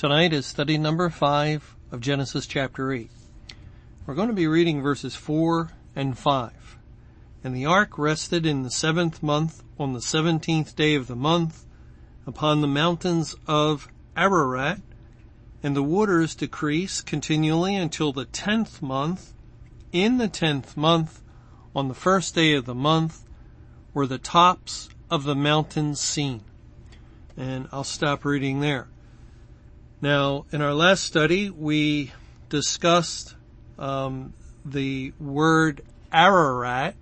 Tonight is study number five of Genesis chapter eight. We're going to be reading verses four and five. And the ark rested in the seventh month on the seventeenth day of the month upon the mountains of Ararat and the waters decrease continually until the tenth month. In the tenth month, on the first day of the month, were the tops of the mountains seen. And I'll stop reading there. Now, in our last study, we discussed um, the word Ararat.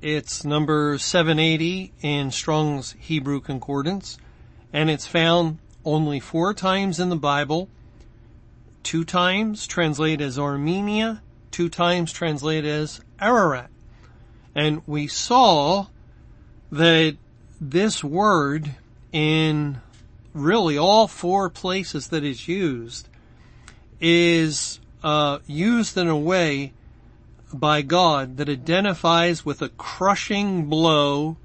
It's number 780 in Strong's Hebrew Concordance, and it's found only four times in the Bible. Two times translated as Armenia, two times translated as Ararat. And we saw that this word in really all four places that it's used is uh, used in a way by God that identifies with a crushing blow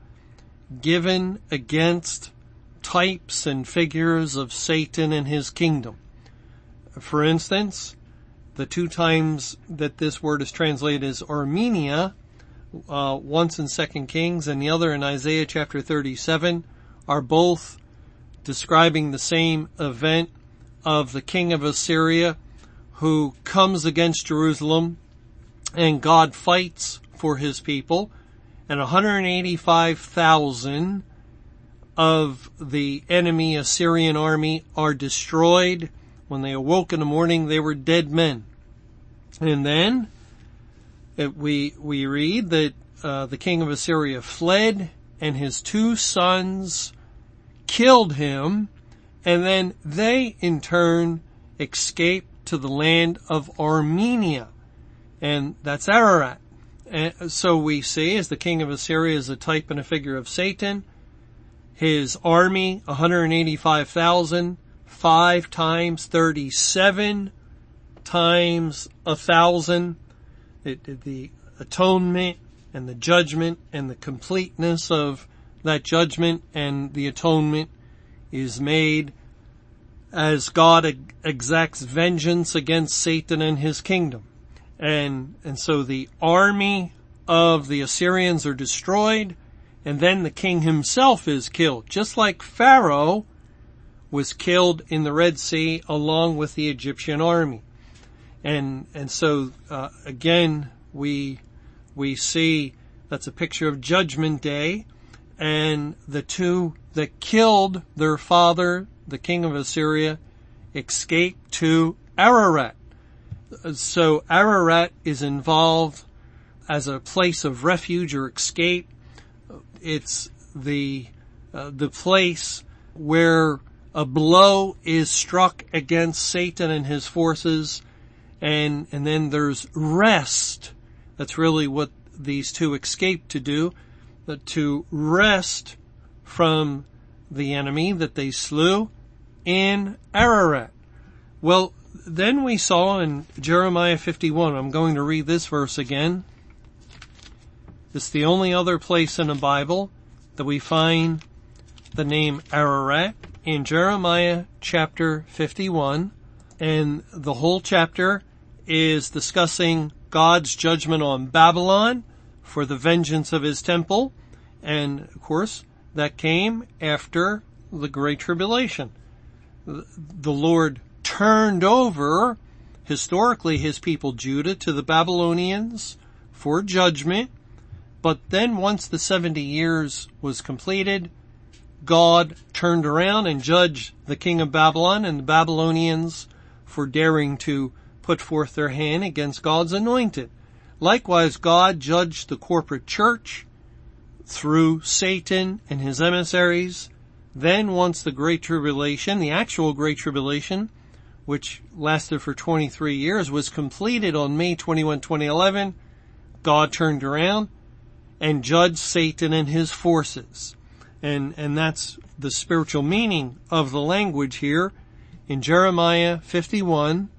given against types and figures of Satan and his kingdom. For instance, the two times that this word is translated as Armenia uh, once in Second Kings and the other in Isaiah chapter 37 are both describing the same event of the king of Assyria who comes against Jerusalem and God fights for his people and 185,000 of the enemy Assyrian army are destroyed. When they awoke in the morning, they were dead men. And then we we read that uh, the king of Assyria fled, and his two sons killed him, and then they in turn escaped to the land of Armenia, and that's Ararat. And so we see as the king of Assyria is a type and a figure of Satan. His army, 185,000, five times 37 times a thousand it, the atonement and the judgment and the completeness of that judgment and the atonement is made as God exacts vengeance against Satan and his kingdom. And, and so the army of the Assyrians are destroyed and then the king himself is killed, just like Pharaoh was killed in the Red Sea along with the Egyptian army and and so uh, again we we see that's a picture of Judgment Day, and the two that killed their father, the king of Assyria, escaped to Ararat. So Ararat is involved as a place of refuge or escape. It's the uh, the place where a blow is struck against Satan and his forces and, and then there's rest. That's really what these two escape to do, to rest from the enemy that they slew in Ararat. Well, then we saw in Jeremiah 51, I'm going to read this verse again. It's the only other place in the Bible that we find the name Ararat in Jeremiah chapter 51 and the whole chapter is discussing God's judgment on Babylon for the vengeance of his temple. And of course, that came after the Great Tribulation. The Lord turned over historically his people Judah to the Babylonians for judgment. But then once the 70 years was completed, God turned around and judged the king of Babylon and the Babylonians for daring to put forth their hand against God's anointed. Likewise, God judged the corporate church through Satan and his emissaries Then once the Great Tribulation, the actual Great Tribulation, which lasted for 23 years, was completed on May 21, 2011, God turned around and judged Satan and his forces. And, and that's the spiritual meaning of the language here in Jeremiah 51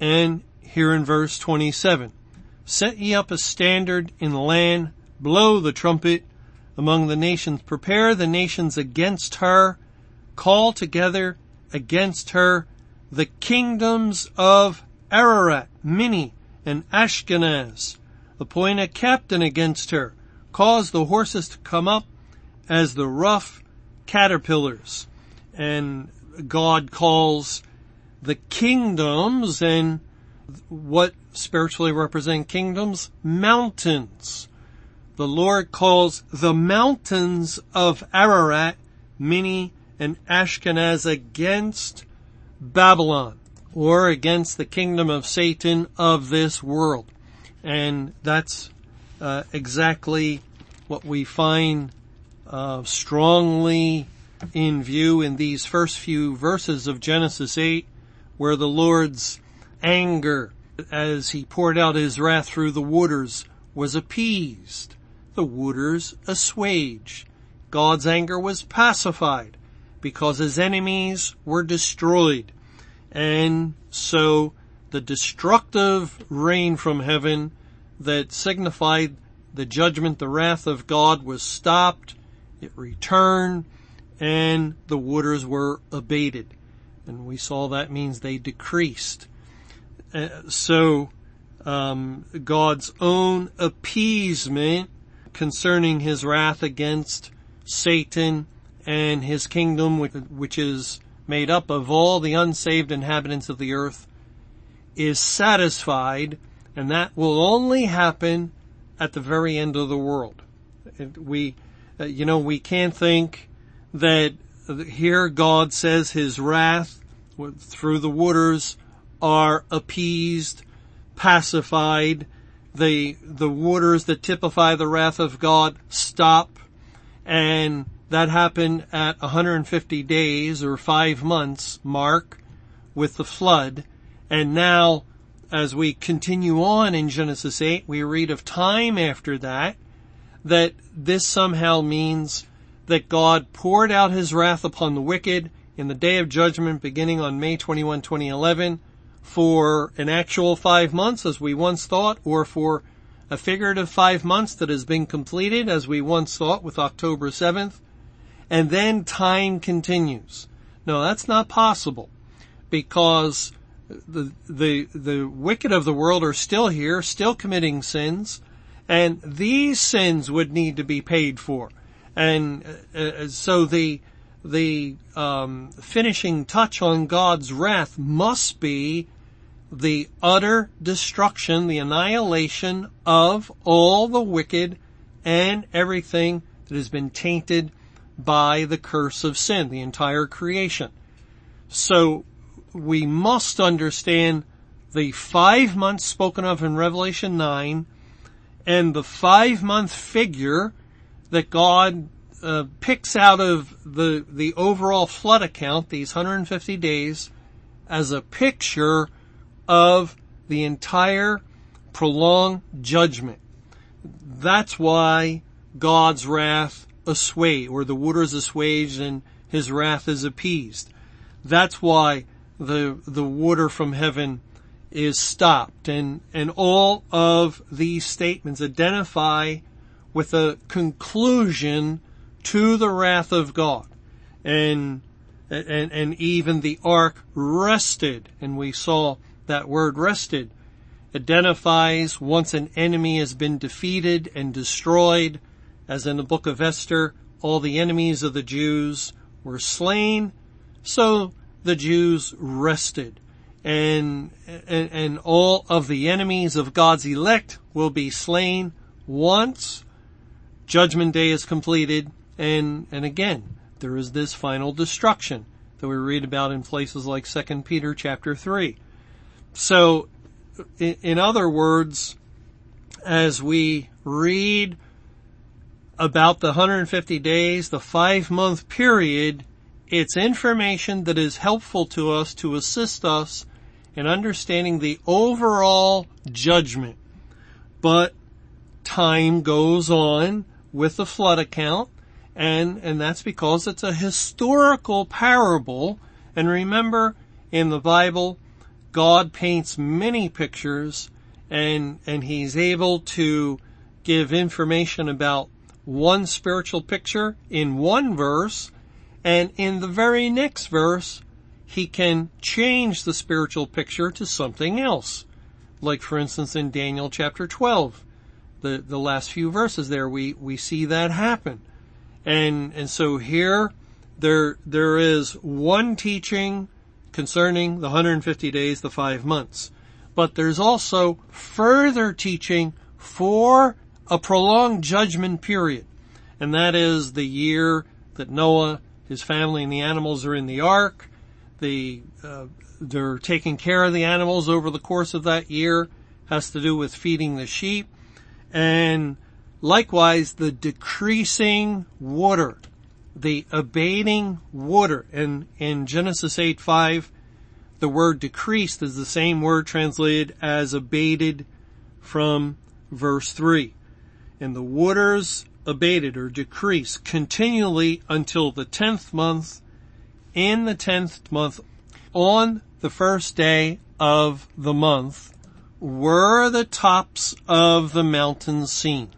and here in verse 27. Set ye up a standard in the land, blow the trumpet among the nations, prepare the nations against her, call together against her the kingdoms of Ararat, Minni, and Ashkenaz, appoint a captain against her, cause the horses to come up as the rough caterpillars. And God calls the kingdoms and what spiritually represent kingdoms? Mountains. The Lord calls the mountains of Ararat, Minni, and Ashkenaz against Babylon or against the kingdom of Satan of this world. And that's uh, exactly what we find uh, strongly in view in these first few verses of Genesis 8 where the Lord's anger as he poured out his wrath through the waters was appeased. The waters assuaged. God's anger was pacified because his enemies were destroyed. And so the destructive rain from heaven that signified the judgment, the wrath of God was stopped. It returned and the waters were abated. And we saw that means they decreased. Uh, so, um, God's own appeasement concerning his wrath against Satan and his kingdom, which is made up of all the unsaved inhabitants of the earth, is satisfied, and that will only happen at the very end of the world. We, uh, you know, we can't think that here God says his wrath through the waters are appeased, pacified, the, the waters that typify the wrath of God stop, and that happened at 150 days or five months mark with the flood, and now as we continue on in Genesis 8, we read of time after that, that this somehow means that God poured out his wrath upon the wicked in the day of judgment beginning on May 21, 2011 for an actual five months as we once thought or for a figurative five months that has been completed as we once thought with October 7th and then time continues. No, that's not possible because the, the, the wicked of the world are still here, still committing sins, and these sins would need to be paid for. And uh, uh, so the the um, finishing touch on God's wrath must be the utter destruction, the annihilation of all the wicked and everything that has been tainted by the curse of sin, the entire creation. So we must understand the five months spoken of in Revelation 9 and the five month figure that God uh, picks out of the the overall flood account, these 150 days, as a picture of the entire prolonged judgment. That's why God's wrath assuaged, or the waters assuaged and his wrath is appeased. That's why the, the water from heaven is stopped and, and all of these statements identify with a conclusion to the wrath of God. And, and, and even the ark rested, and we saw that word rested identifies once an enemy has been defeated and destroyed, as in the book of Esther, all the enemies of the Jews were slain, so the Jews rested. And, and, and all of the enemies of God's elect will be slain once judgment day is completed and, and again, there is this final destruction that we read about in places like 2 Peter chapter 3. So, in, other words, as we read about the 150 days, the five month period it's information that is helpful to us to assist us in understanding the overall judgment. But time goes on with the flood account and, and that's because it's a historical parable. And remember, in the Bible, God paints many pictures and, and he's able to give information about one spiritual picture in one verse and in the very next verse, he can change the spiritual picture to something else. Like for instance in Daniel chapter 12, the, the last few verses there, we, we see that happen. And, and so here, there, there is one teaching concerning the 150 days, the five months. But there's also further teaching for a prolonged judgment period. And that is the year that Noah his family and the animals are in the ark. The, uh, they're taking care of the animals over the course of that year has to do with feeding the sheep and likewise the decreasing water, the abating water. And in Genesis 8, 5, the word decreased is the same word translated as abated from verse 3. And the waters abated or decreased continually until the tenth month. In the tenth month, on the first day of the month, were the tops of the mountains seen.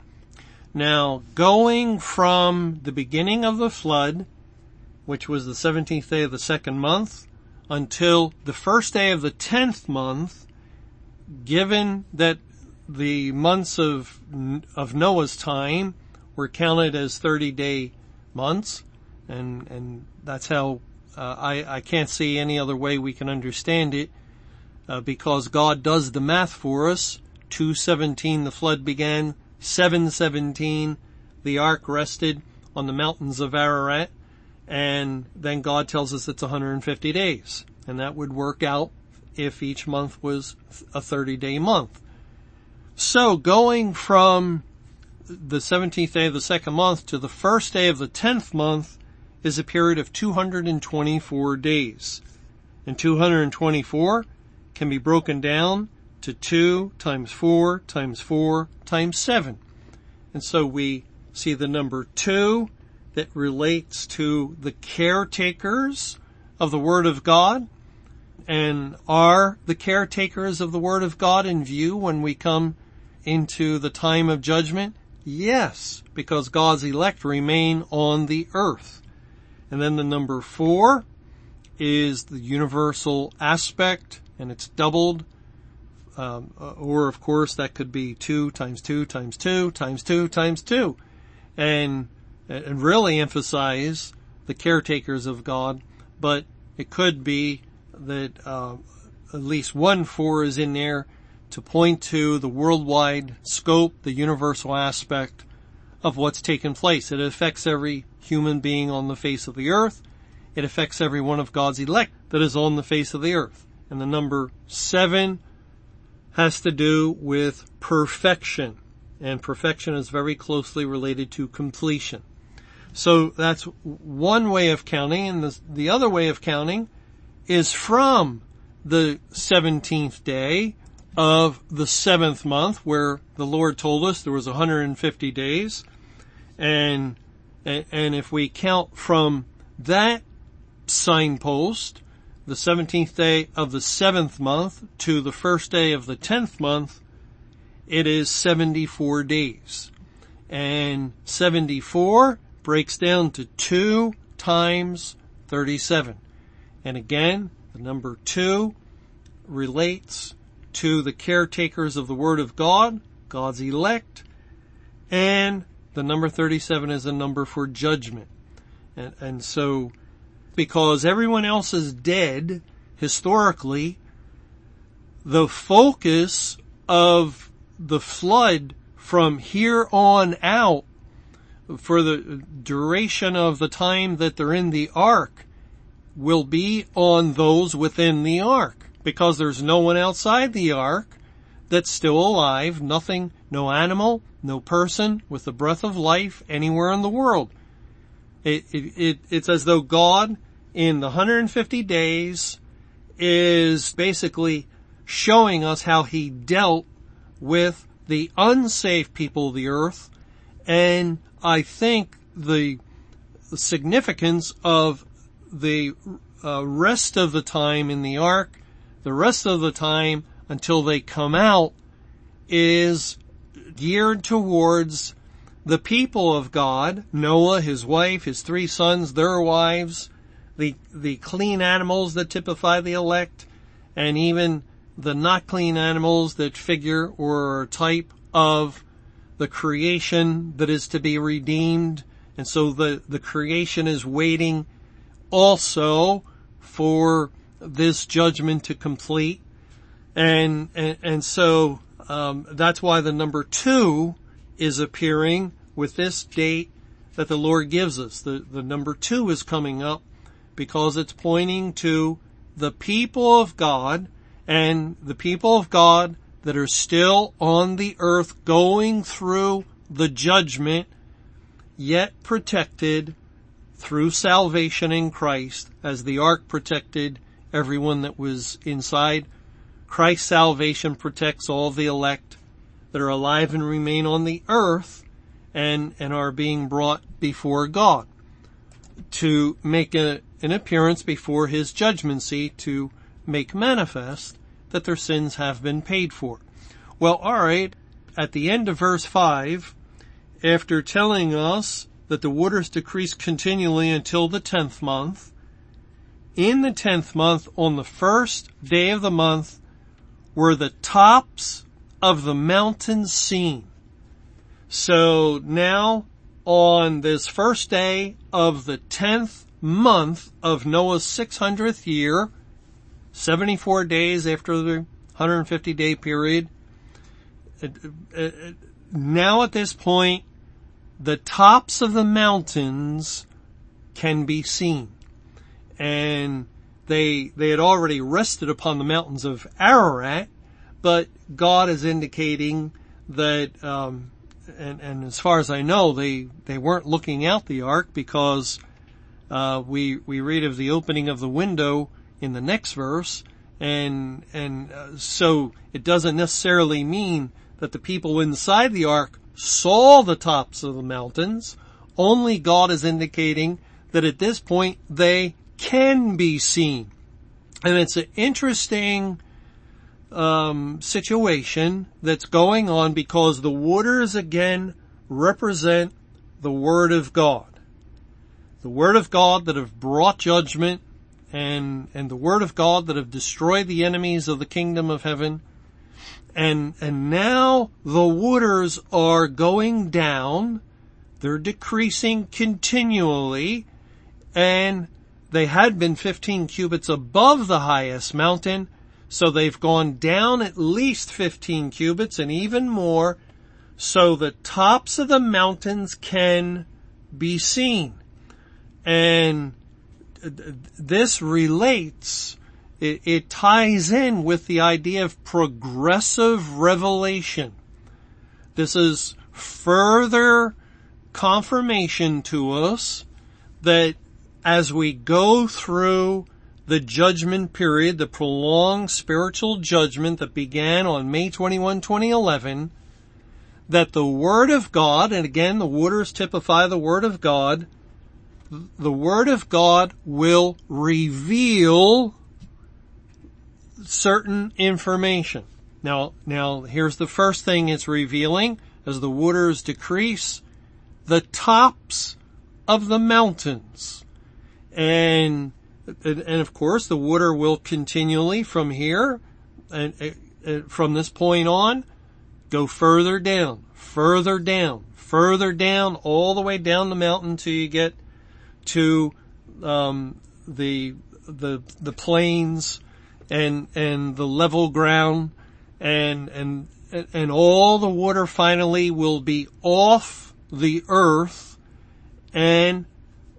Now, going from the beginning of the flood, which was the 17th day of the second month, until the first day of the 10th month, given that the months of, of Noah's time were counted as 30 day months and, and that's how uh, I, I can't see any other way we can understand it uh, because God does the math for us. 217 the flood began, 717 the ark rested on the mountains of Ararat and then God tells us it's 150 days and that would work out if each month was a 30 day month. So going from the 17th day of the second month to the first day of the 10th month is a period of 224 days. And 224 can be broken down to 2 times 4 times 4 times 7. And so we see the number 2 that relates to the caretakers of the Word of God. And are the caretakers of the Word of God in view when we come into the time of judgment? Yes, because God's elect remain on the earth. And then the number four is the universal aspect and it's doubled. Um, or of course that could be two times two times two times two times two and, and really emphasize the caretakers of God, but it could be that, uh, at least one four is in there to point to the worldwide scope, the universal aspect of what's taken place. It affects every human being on the face of the earth. It affects every one of God's elect that is on the face of the earth. And the number seven has to do with perfection. And perfection is very closely related to completion. So that's one way of counting and the, the other way of counting is from the 17th day of the seventh month where the Lord told us there was 150 days. And, and if we count from that signpost, the 17th day of the seventh month to the first day of the 10th month, it is 74 days. And 74 breaks down to 2 times 37. And again, the number 2 relates to the caretakers of the Word of God, God's elect, and the number 37 is a number for judgment. And, and so, because everyone else is dead, historically, the focus of the flood from here on out for the duration of the time that they're in the ark will be on those within the ark because there's no one outside the ark that's still alive, nothing, no animal, no person with the breath of life anywhere in the world. It, it, it, it's as though God in the 150 days is basically showing us how he dealt with the unsafe people of the earth. And I think the significance of the uh, rest of the time in the ark, the rest of the time until they come out is geared towards the people of God, Noah, his wife, his three sons, their wives, the, the clean animals that typify the elect, and even the not clean animals that figure or type of the creation that is to be redeemed. And so the, the creation is waiting also for this judgment to complete. And, and, and so, um, that's why the number two is appearing with this date that the Lord gives us. The, the number two is coming up because it's pointing to the people of God and the people of God that are still on the earth going through the judgment, yet protected through salvation in Christ as the ark protected everyone that was inside. Christ's salvation protects all the elect that are alive and remain on the earth and, and are being brought before God to make a, an appearance before his judgment seat to make manifest that their sins have been paid for. Well, alright, at the end of verse 5, after telling us that the waters decrease continually until the tenth month, in the tenth month, on the first day of the month, were the tops of the mountains seen. So now on this first day of the 10th month of Noah's 600th year, 74 days after the 150 day period, now at this point, the tops of the mountains can be seen. And they, they had already rested upon the mountains of Ararat, but God is indicating that um, and, and as far as I know, they, they weren't looking out the ark because, uh, we, we read of the opening of the window in the next verse and, and uh, so it doesn't necessarily mean that the people inside the ark saw the tops of the mountains. Only God is indicating that at this point they can be seen. And it's an interesting um, situation that's going on because the waters again represent the Word of God. The Word of God that have brought judgment and, and the Word of God that have destroyed the enemies of the kingdom of heaven. And, and now the waters are going down. They're decreasing continually and they had been 15 cubits above the highest mountain so they've gone down at least 15 cubits and even more so the tops of the mountains can be seen. And this relates, it, it, ties in with the idea of progressive revelation. This is further confirmation to us that as we go through the judgment period, the prolonged spiritual judgment that began on May 21, 2011, that the Word of God, and again the waters typify the Word of God, the Word of God will reveal certain information. Now, now here's the first thing it's revealing as the waters decrease, the tops of the mountains. And and, of course the water will continually from here and, and from this point on go further down, further down, further down, all the way down the mountain till you get to um, the the the plains and and the level ground. And and and all the water finally will be off the earth and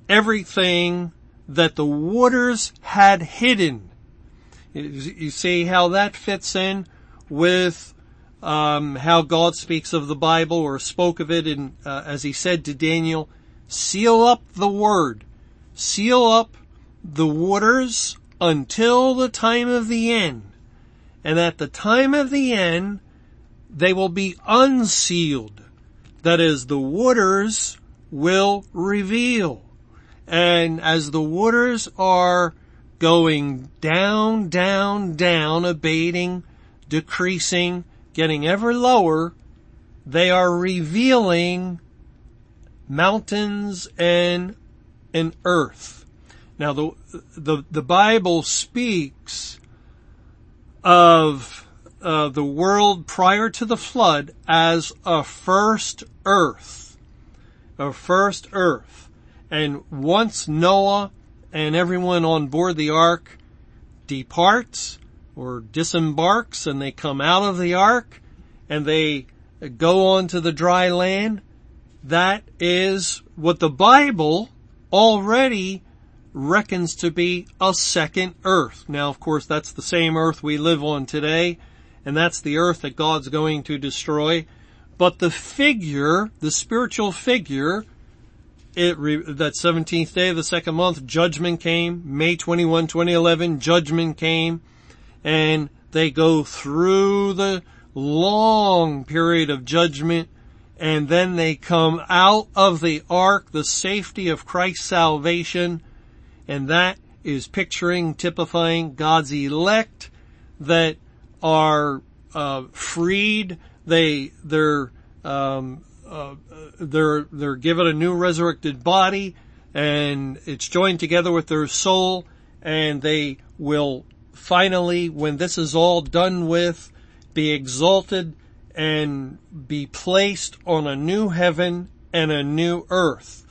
everything that the waters had hidden. You see how that fits in with um, how God speaks of the Bible or spoke of it in, uh, as he said to Daniel, seal up the word, seal up the waters until the time of the end. And at the time of the end, they will be unsealed. That is, the waters will reveal. And as the waters are going down, down, down, abating, decreasing, getting ever lower, they are revealing mountains and an earth. Now the, the, the Bible speaks of uh, the world prior to the flood as a first earth. A first earth. And once Noah and everyone on board the ark departs or disembarks and they come out of the ark and they go on to the dry land, that is what the Bible already reckons to be a second earth. Now of course that's the same earth we live on today and that's the earth that God's going to destroy. But the figure, the spiritual figure, it re, that 17th day of the second month, judgment came, May 21, 2011, judgment came, and they go through the long period of judgment, and then they come out of the ark, the safety of Christ's salvation, and that is picturing, typifying God's elect that are uh, freed. They they're um, uh, they're they're given a new resurrected body, and it's joined together with their soul, and they will finally, when this is all done with, be exalted and be placed on a new heaven and a new earth.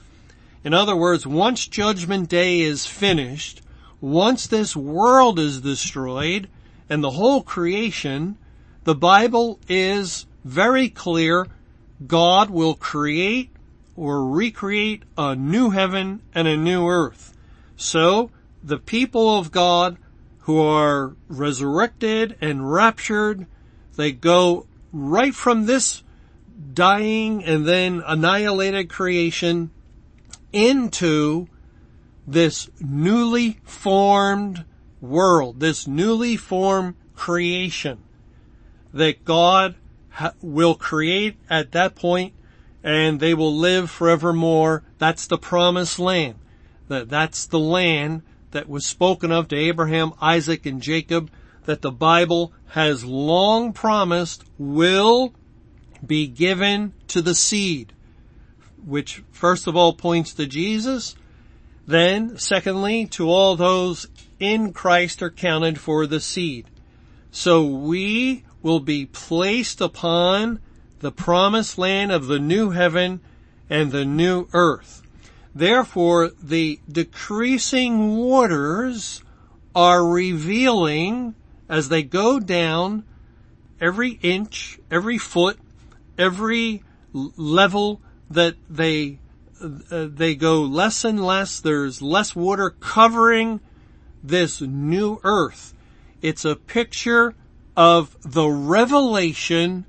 In other words, once judgment day is finished, once this world is destroyed, and the whole creation, the Bible is very clear. God will create or recreate a new heaven and a new earth. So the people of God who are resurrected and raptured, they go right from this dying and then annihilated creation into this newly formed world, this newly formed creation that God will create at that point and they will live forevermore. That's the promised land. That, that's the land that was spoken of to Abraham, Isaac, and Jacob that the Bible has long promised will be given to the seed, which first of all points to Jesus, then secondly to all those in Christ are counted for the seed. So we will be placed upon the promised land of the new heaven and the new earth. Therefore, the decreasing waters are revealing as they go down every inch, every foot, every level that they uh, they go less and less. There's less water covering this new earth. It's a picture of the revelation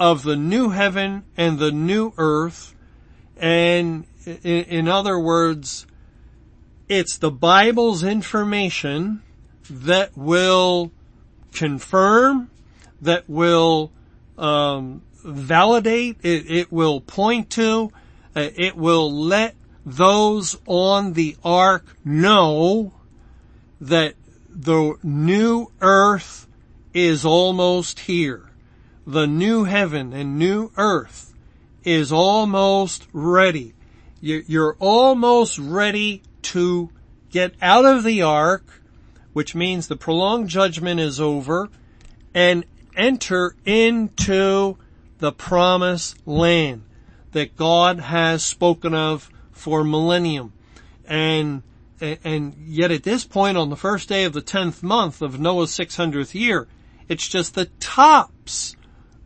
of the new heaven and the new earth. And in, other words, it's the Bible's information that will confirm, that will um, validate, it, it, will point to, uh, it will let those on the ark know that the new earth is almost here. The new heaven and new earth is almost ready. You're almost ready to get out of the ark, which means the prolonged judgment is over, and enter into the promised land that God has spoken of for millennium. And and yet at this point on the first day of the tenth month of Noah's 600th year, it's just the tops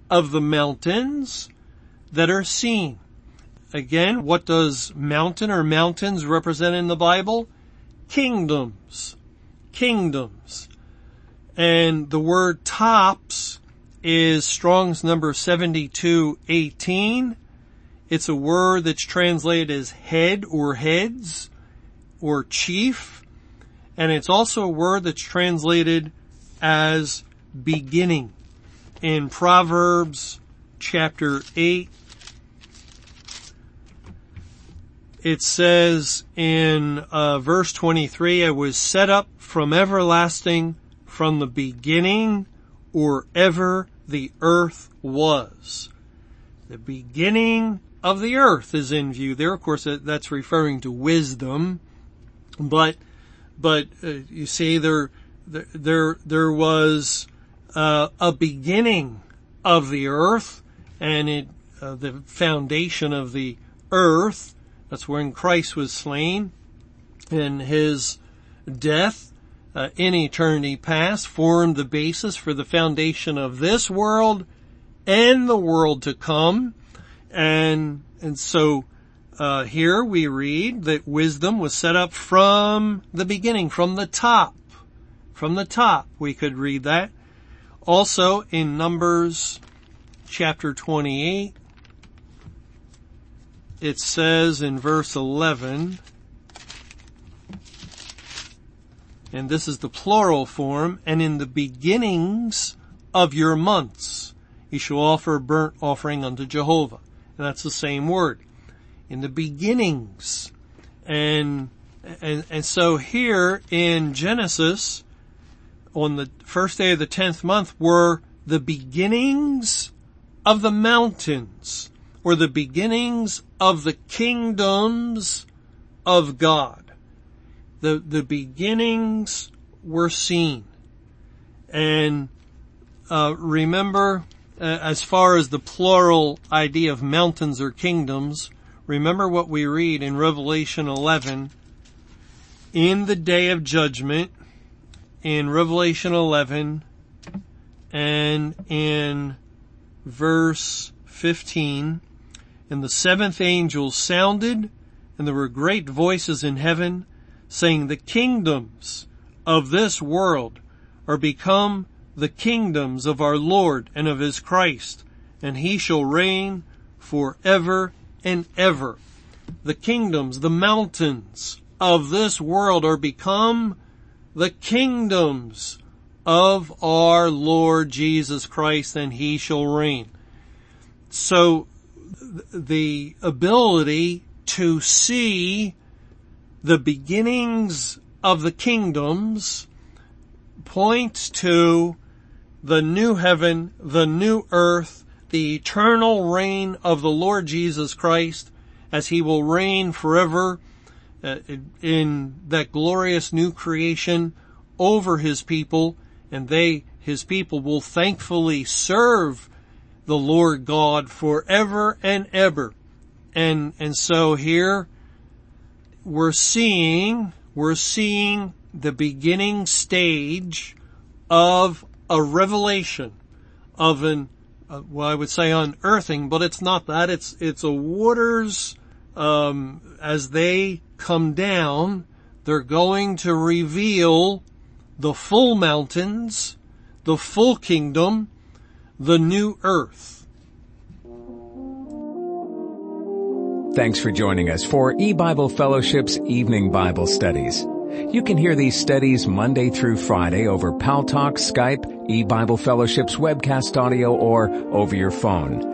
of the mountains that are seen. Again, what does mountain or mountains represent in the Bible? Kingdoms. Kingdoms. And the word tops is Strong's number 7218. It's a word that's translated as head or heads or chief. and it's also a word that's translated as beginning. In Proverbs chapter 8, it says in uh, verse 23, I was set up from everlasting, from the beginning, or ever the earth was. The beginning of the earth is in view there. Of course, that's referring to wisdom, but, but uh, you see there, there, there was uh, a beginning of the earth and it, uh, the foundation of the earth. That's when Christ was slain and his death uh, in eternity past formed the basis for the foundation of this world and the world to come. And, and so, uh, here we read that wisdom was set up from the beginning, from the top. From the top, we could read that. Also in Numbers chapter 28, it says in verse 11, and this is the plural form, and in the beginnings of your months you shall offer a burnt offering unto Jehovah. And that's the same word. In the beginnings. And, and, and so here in Genesis, on the first day of the tenth month were the beginnings of the mountains, or the beginnings of the kingdoms of God the, the beginnings were seen. And, uh, remember, uh, as far as the plural idea of mountains or kingdoms, remember what we read in Revelation 11, in the day of judgment, in Revelation 11, and in verse 15, and the seventh angel sounded, and there were great voices in heaven, saying the kingdoms of this world are become the kingdoms of our Lord and of his Christ, and he shall reign forever and ever. The kingdoms, the mountains of this world are become the kingdoms of our Lord Jesus Christ and he shall reign. So the ability to see the beginnings of the kingdoms points to the new heaven, the new earth, the eternal reign of the Lord Jesus Christ as he will reign forever in that glorious new creation over his people and they, his people will thankfully serve the Lord God forever and ever. And, and so here we're seeing, we're seeing the beginning stage of a revelation of an, uh, well, I would say unearthing, but it's not that. It's, it's a waters, um, as they come down, they're going to reveal the full mountains, the full kingdom, the new earth. Thanks for joining us for E-Bible Fellowship's Evening Bible Studies. You can hear these studies Monday through Friday over Paltalk, Skype, E-Bible Fellowship's webcast audio, or over your phone.